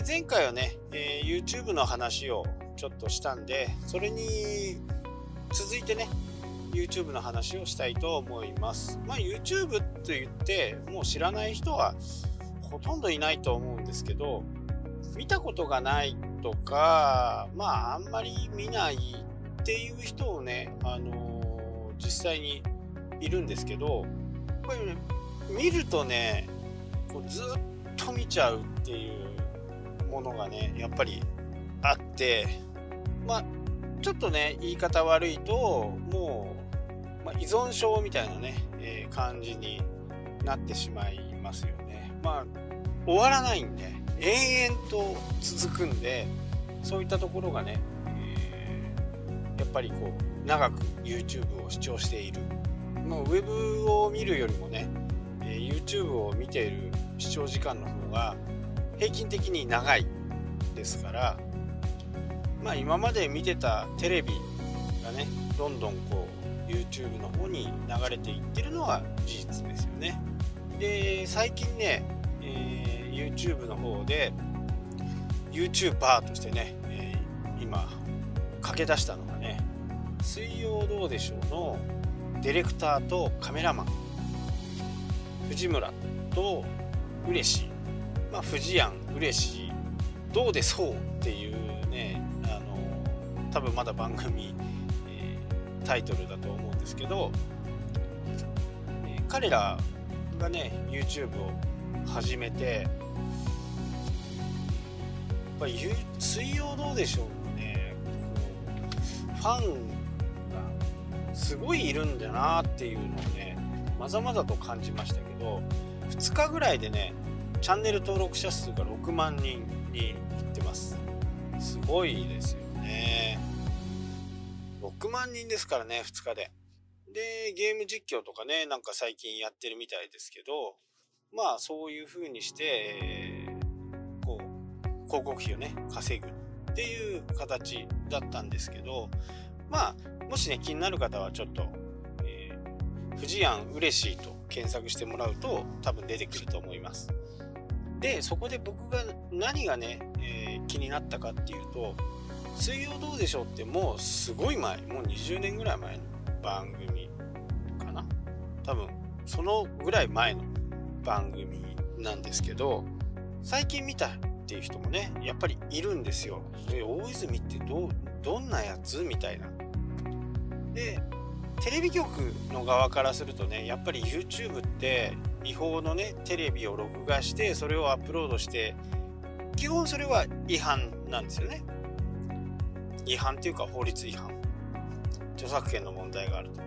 ますえ前回はね、えー、YouTube の話をちょっとしたんでそれに続いてね YouTube の話をしたいと思います。まあ YouTube と言ってもう知らない人はほとんどいないと思うんですけど見たことがないとかまああんまり見ないっていう人をね、あのー、実際にいるんですけどこれね見るとねこうずっと見ちゃうっていうものがねやっぱりあってまあちょっとね言い方悪いともう、まあ、依存症みたいなね、えー、感じになってしまいますよね。まあ終わらないんで延々と続くんでそういったところがね、えー、やっぱりこう長く YouTube を視聴している。もうウェブを見るよりもね、えー、YouTube を見ている視聴時間の方が平均的に長い。ですからまあ今まで見てたテレビがねどんどんこう YouTube の方に流れていってるのは事実ですよね。で最近ね、えー、YouTube の方で YouTuber としてね、えー、今駆け出したのがね「水曜どうでしょう」のディレクターとカメラマン藤村と嬉。しいまあ藤庵嬉。しいどうでそうっていうねあの多分まだ番組、えー、タイトルだと思うんですけど、えー、彼らがね YouTube を始めてやっぱり「水曜どうでしょう」ねファンがすごいいるんだなっていうのをねまざまざと感じましたけど2日ぐらいでねチャンネル登録者数が6万人。にいってます。すごいですよね。6万人ですからね2日で。でゲーム実況とかねなんか最近やってるみたいですけどまあそういう風にして、こう広告費をね稼ぐっていう形だったんですけどまあもしね気になる方はちょっと、えー、富士庵嬉しいと検索してもらうと多分出てくると思います。でそこで僕が何がね、えー、気になったかっていうと「水曜どうでしょう」ってもうすごい前もう20年ぐらい前の番組かな多分そのぐらい前の番組なんですけど最近見たっていう人もねやっぱりいるんですよ。で大泉ってどどんなやつみたいな。でテレビ局の側からするとねやっぱり YouTube って違法のねテレビを録画してそれをアップロードして基本それは違反なんですよね。違反っていうか法律違反。著作権の問題があると。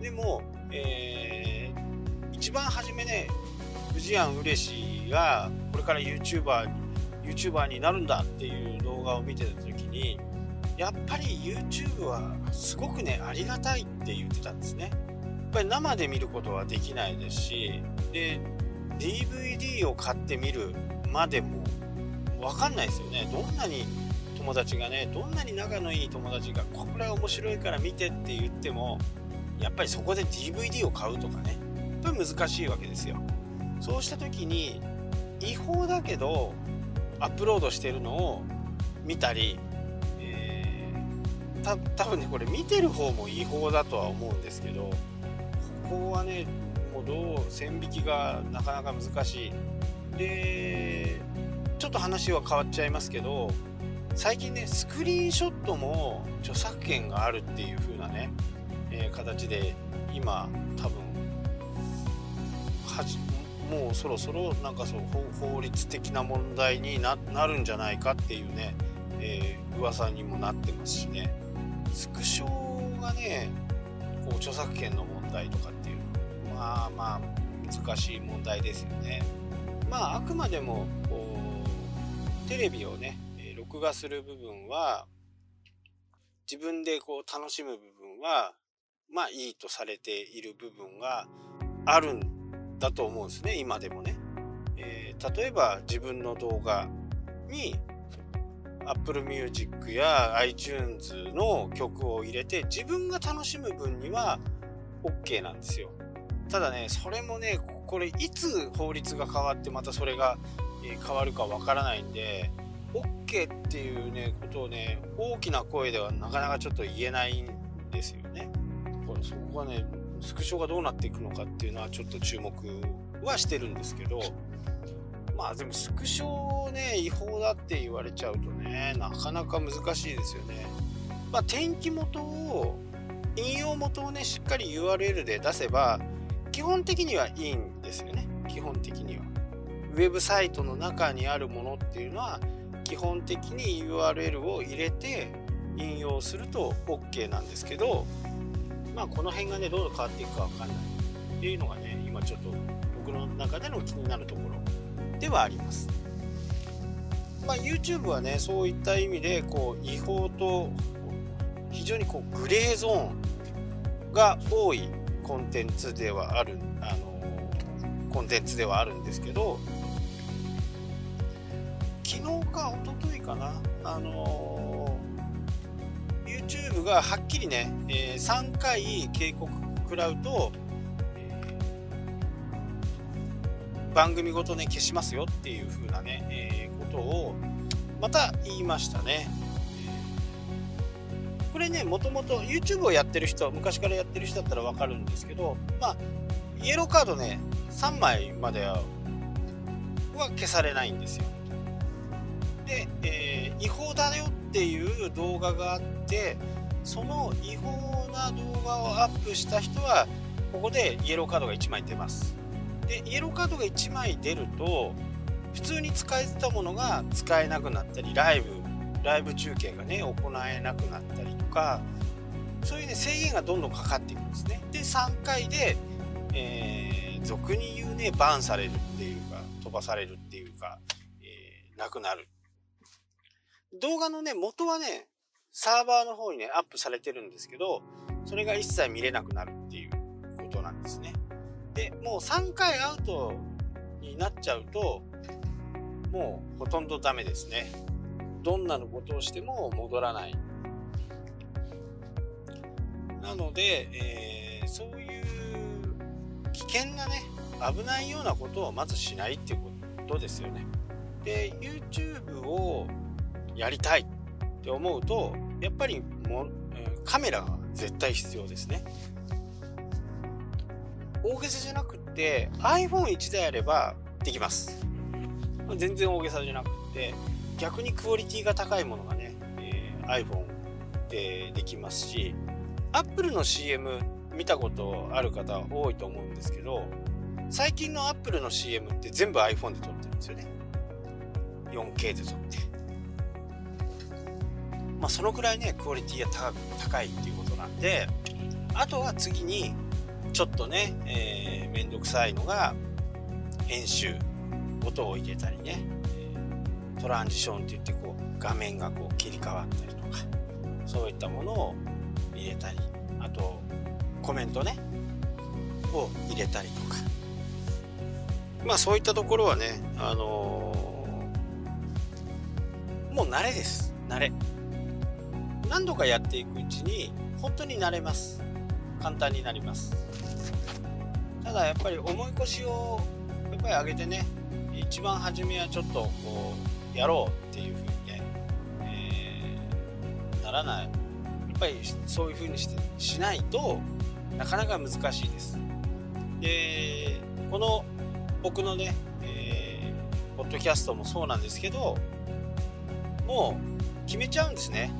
でも、えー、一番初めね藤庵嬉しがこれから YouTuber, YouTuber になるんだっていう動画を見てた時にやっぱり YouTube はすごくねありがたいって言ってたんですね。ぱり生で見ることはできないですしで DVD を買ってみるまでも分かんないですよね。どんなに友達がねどんなに仲のいい友達がこれは面白いから見てって言ってもやっぱりそこで DVD を買うとかねやっぱり難しいわけですよ。そうした時に違法だけどアップロードしてるのを見たりえた多分ねこれ見てる方も違法だとは思うんですけどこはねもうどう線引きがなかなか難しい。でちょっと話は変わっちゃいますけど最近ねスクリーンショットも著作権があるっていう風なね、えー、形で今多分もうそろそろなんかそう法律的な問題になるんじゃないかっていうね、えー、噂にもなってますしね。スクショがねこう著作権の問題とかまあまあ難しい問題ですよね。まああくまでもこうテレビをね録画する部分は自分でこう楽しむ部分はまあいいとされている部分があるんだと思うんですね。今でもね、えー、例えば自分の動画に Apple Music や iTunes の曲を入れて自分が楽しむ分には OK なんですよ。ただね、それもね、これいつ法律が変わってまたそれがえ変わるかわからないんで OK っていうねことをね大きな声ではなかなかちょっと言えないんですよね。これそこがねスクショがどうなっていくのかっていうのはちょっと注目はしてるんですけどまあでもスクショね違法だって言われちゃうとねなかなか難しいですよね。まあ、天気元を引用元をねしっかり URL で出せば基本的にはいいんですよね基本的には。ウェブサイトの中にあるものっていうのは基本的に URL を入れて引用すると OK なんですけどまあこの辺がねどう変わっていくか分かんないっていうのがね今ちょっと僕の中での気になるところではあります。まあ、YouTube はねそういった意味でこう違法と非常にこうグレーゾーンが多いコンテンツではあるあのコンテンツではあるんですけど昨日か一昨日かなあの YouTube がはっきりね、えー、3回警告食らうと、えー、番組ごとね消しますよっていう風なね、えー、ことをまた言いましたね。これねもともと YouTube をやってる人は昔からやってる人だったら分かるんですけどまあイエローカードね3枚までは消されないんですよ。で、えー、違法だよっていう動画があってその違法な動画をアップした人はここでイエローカードが1枚出ます。でイエローカードが1枚出ると普通に使えてたものが使えなくなったりライブライブ中継がね行えなくなったりとかそういうね制限がどんどんかかっていくんですねで3回で、えー、俗に言うねバンされるっていうか飛ばされるっていうか、えー、なくなる動画のね、元はね、サーバーの方にね、アップされてるんですけど、それが一切見れなくなるっていうことなんですね。で、もう3回アウトになっちゃうと、もうほとんどダメですね。どんなのことをしても戻らない。なので、えー、そういう危険なね、危ないようなことをまずしないっていうことですよね。で、YouTube をやりたいって思うとやっぱりもカメラが絶対必要ですね大げさじゃなくて iPhone1 台あればできます全然大げさじゃなくて逆にクオリティが高いものがね、えー、iPhone でできますし Apple の CM 見たことある方多いと思うんですけど最近の Apple の CM って全部 iPhone で撮ってるんですよね。4K で撮って。まあ、そのくらいねクオリティが高いっていうことなんであとは次にちょっとね、えー、めんどくさいのが編集。音を入れたりね。トランジションって言ってこう画面がこう切り替わったりとかそういったものを入れたりあとコメントねを入れたりとか。まあそういったところはねあのー、もう慣れです。慣れ。何度かやっていくうちに本当に慣れます。簡単になります。ただやっぱり重い腰をやっぱり上げてね一番初めはちょっとこうやろうっていう風にね、えー、ならない。やっぱりそういう風にしてしないとなかなか難しいです。でこの僕のね、えー、ポッドキャストもそうなんですけどもう決めちゃうんですね。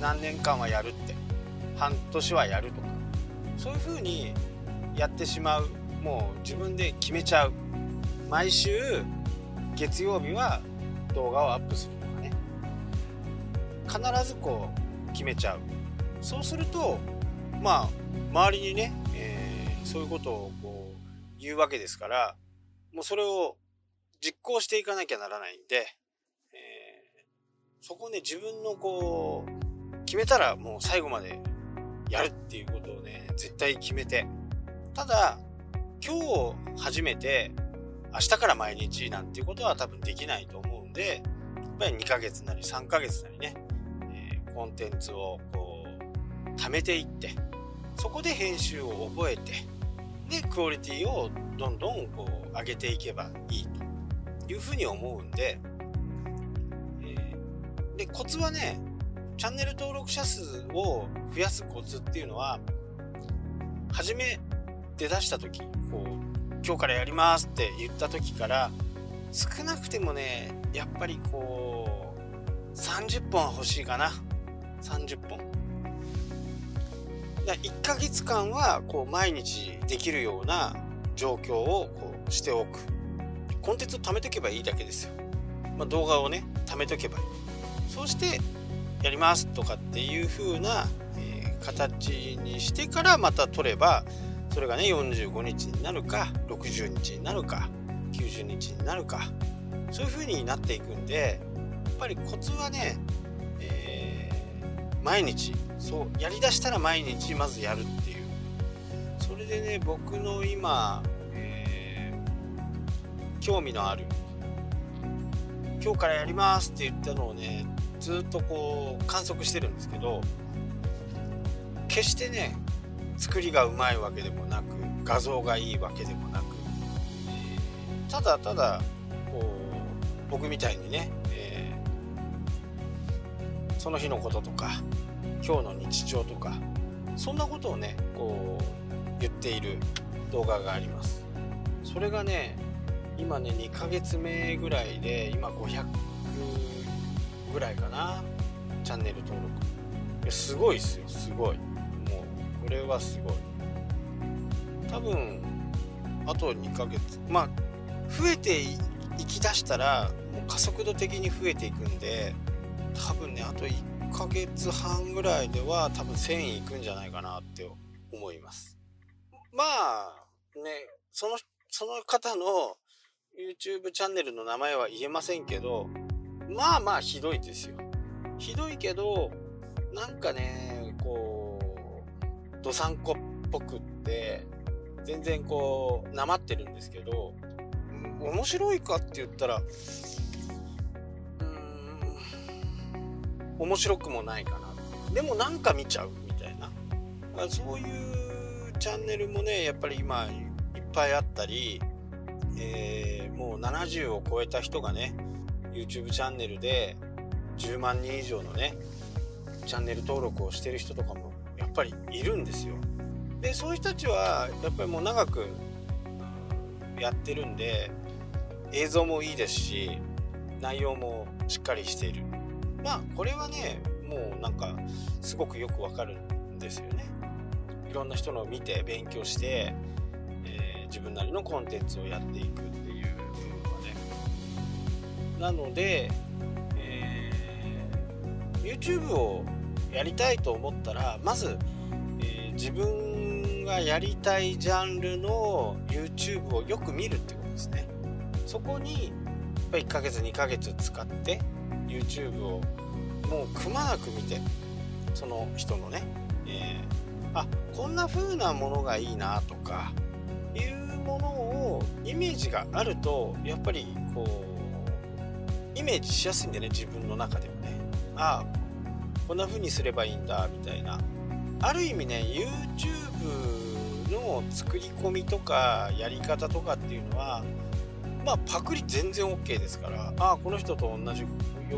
何年間はやるって。半年はやるとか。そういう風にやってしまう。もう自分で決めちゃう。毎週月曜日は動画をアップするとかね必ずこう決めちゃうそうするとまあ周りにね、えー、そういうことをこう言うわけですからもうそれを実行していかなきゃならないんで、えー、そこね自分のこう決めたらもう最後までやるっていうことをね、絶対決めて。ただ、今日初めて明日から毎日なんていうことは多分できないと思うで、やっぱり2ヶ月なり3ヶ月なりね、えー、コンテンツをこう、貯めていって、そこで編集を覚えて、で、クオリティをどんどんこう上げていけばいいというふうに思うんで、えー、でコツはねチャンネル登録者数を増やすコツっていうのは初め出だした時こう今日からやりますって言った時から少なくてもねやっぱりこう30本は欲しいかな。30本1ヶ月間はこう毎日できるような状況をこうしておく。コンテンツを貯めとけばいいだけですよ、まあ、動画をね貯めとけばいい。そうしてやりますとかっていう風な、えー、形にしてからまた取ればそれがね45日になるか60日になるか90日になるか。そういう風になっていくんでやっぱりコツはね、えー、毎日。そうやりだしたら毎日まずやるっていう。それでね僕の今、えー、興味のある今日からやりますって言ったのをねずっとこう観測してるんですけど決してね作りがうまいわけでもなく画像がいいわけでもなく、ただただこう僕みたいにね、えー、その日のこととか今日の日常とかそんなことをねこう言っている動画があります。それがね今ね2ヶ月目ぐらいで今500ぐらいかなチャンネル登録。すごいっすよすごい。もうこれはすごい。多分あと2ヶ月まあ増えていきだしたらもう加速度的に増えていくんで多分ねあと1ヶ月半ぐらいでは多分1000いくんじゃないかなって思います。まあね、その、その方の YouTube チャンネルの名前は言えませんけど、まあまあひどいですよ。ひどいけど、なんかね、こう、どさんこっぽくって、全然こう、なまってるんですけど、面白いかって言ったら、うん面白くもないかなでもなんか見ちゃうみたいな。そういうチャンネルもねやっぱり今いっぱいあったり、えー、もう70を超えた人がね YouTube チャンネルで10万人以上のねチャンネル登録をしてる人とかもやっぱりいるんですよ。でそういう人たちはやっぱりもう長くやってるんで映像もいいですし内容もしっかりしているまあこれはねもうなんかすごくよくわかるんですよね。いろんな人のを見て勉強して、えー、自分なりのコンテンツをやっていくっていうのはね。なので、えー、YouTube をやりたいと思ったらまず、えー、自分分がやりたいジャンルの YouTube をよく見るってことですね。そこに1ヶ月2ヶ月使って YouTube をもうくまなく見てその人のね、えー、あこんな風なものがいいなとかいうものをイメージがあるとやっぱりこうイメージしやすいんでね自分の中でもねああこんな風にすればいいんだみたいなある意味ね YouTube の作り込みとかやり方とかっていうのはまあパクリ全然 OK ですからああこの人と同じよ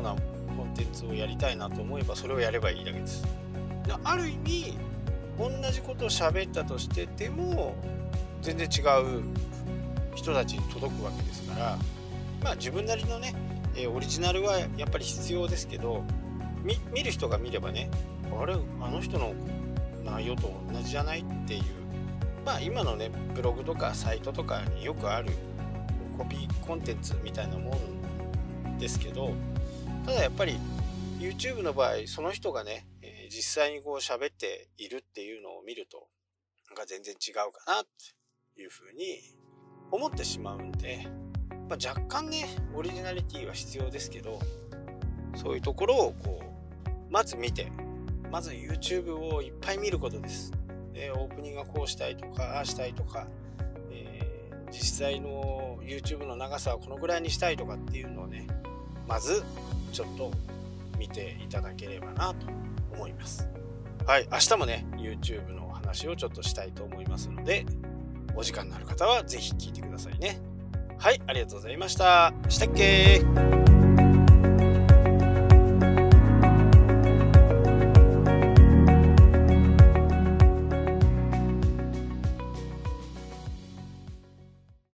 うなコンテンツをやりたいなと思えばそれをやればいいだけです。ある意味同じことを喋ったとしてでも全然違う人たちに届くわけですからまあ自分なりのね、えオリジナルはやっぱり必要ですけど見る人が見ればねあれあの人の内容と同じじゃないっていう。まあ今のねブログとかサイトとかによくあるコピーコンテンツみたいなもんですけどただやっぱり YouTube の場合その人がね、え、実際にこう喋っているっていうのを見るとなんか全然違うかなっていうふうに思ってしまうんで、まあ、若干ねオリジナリティは必要ですけどそういうところをこうまず見てまず YouTube をいっぱい見ることです。でオープニングがこうしたいとかああしたいとか、えー、実際の YouTube の長さはこのぐらいにしたいとかっていうのをねまずちょっと見ていただければなと思います。はい、明日もね、YouTube のお話をちょっとしたいと思いますので、お時間のある方は是非聞いてくださいね。はい、ありがとうございました。したっけ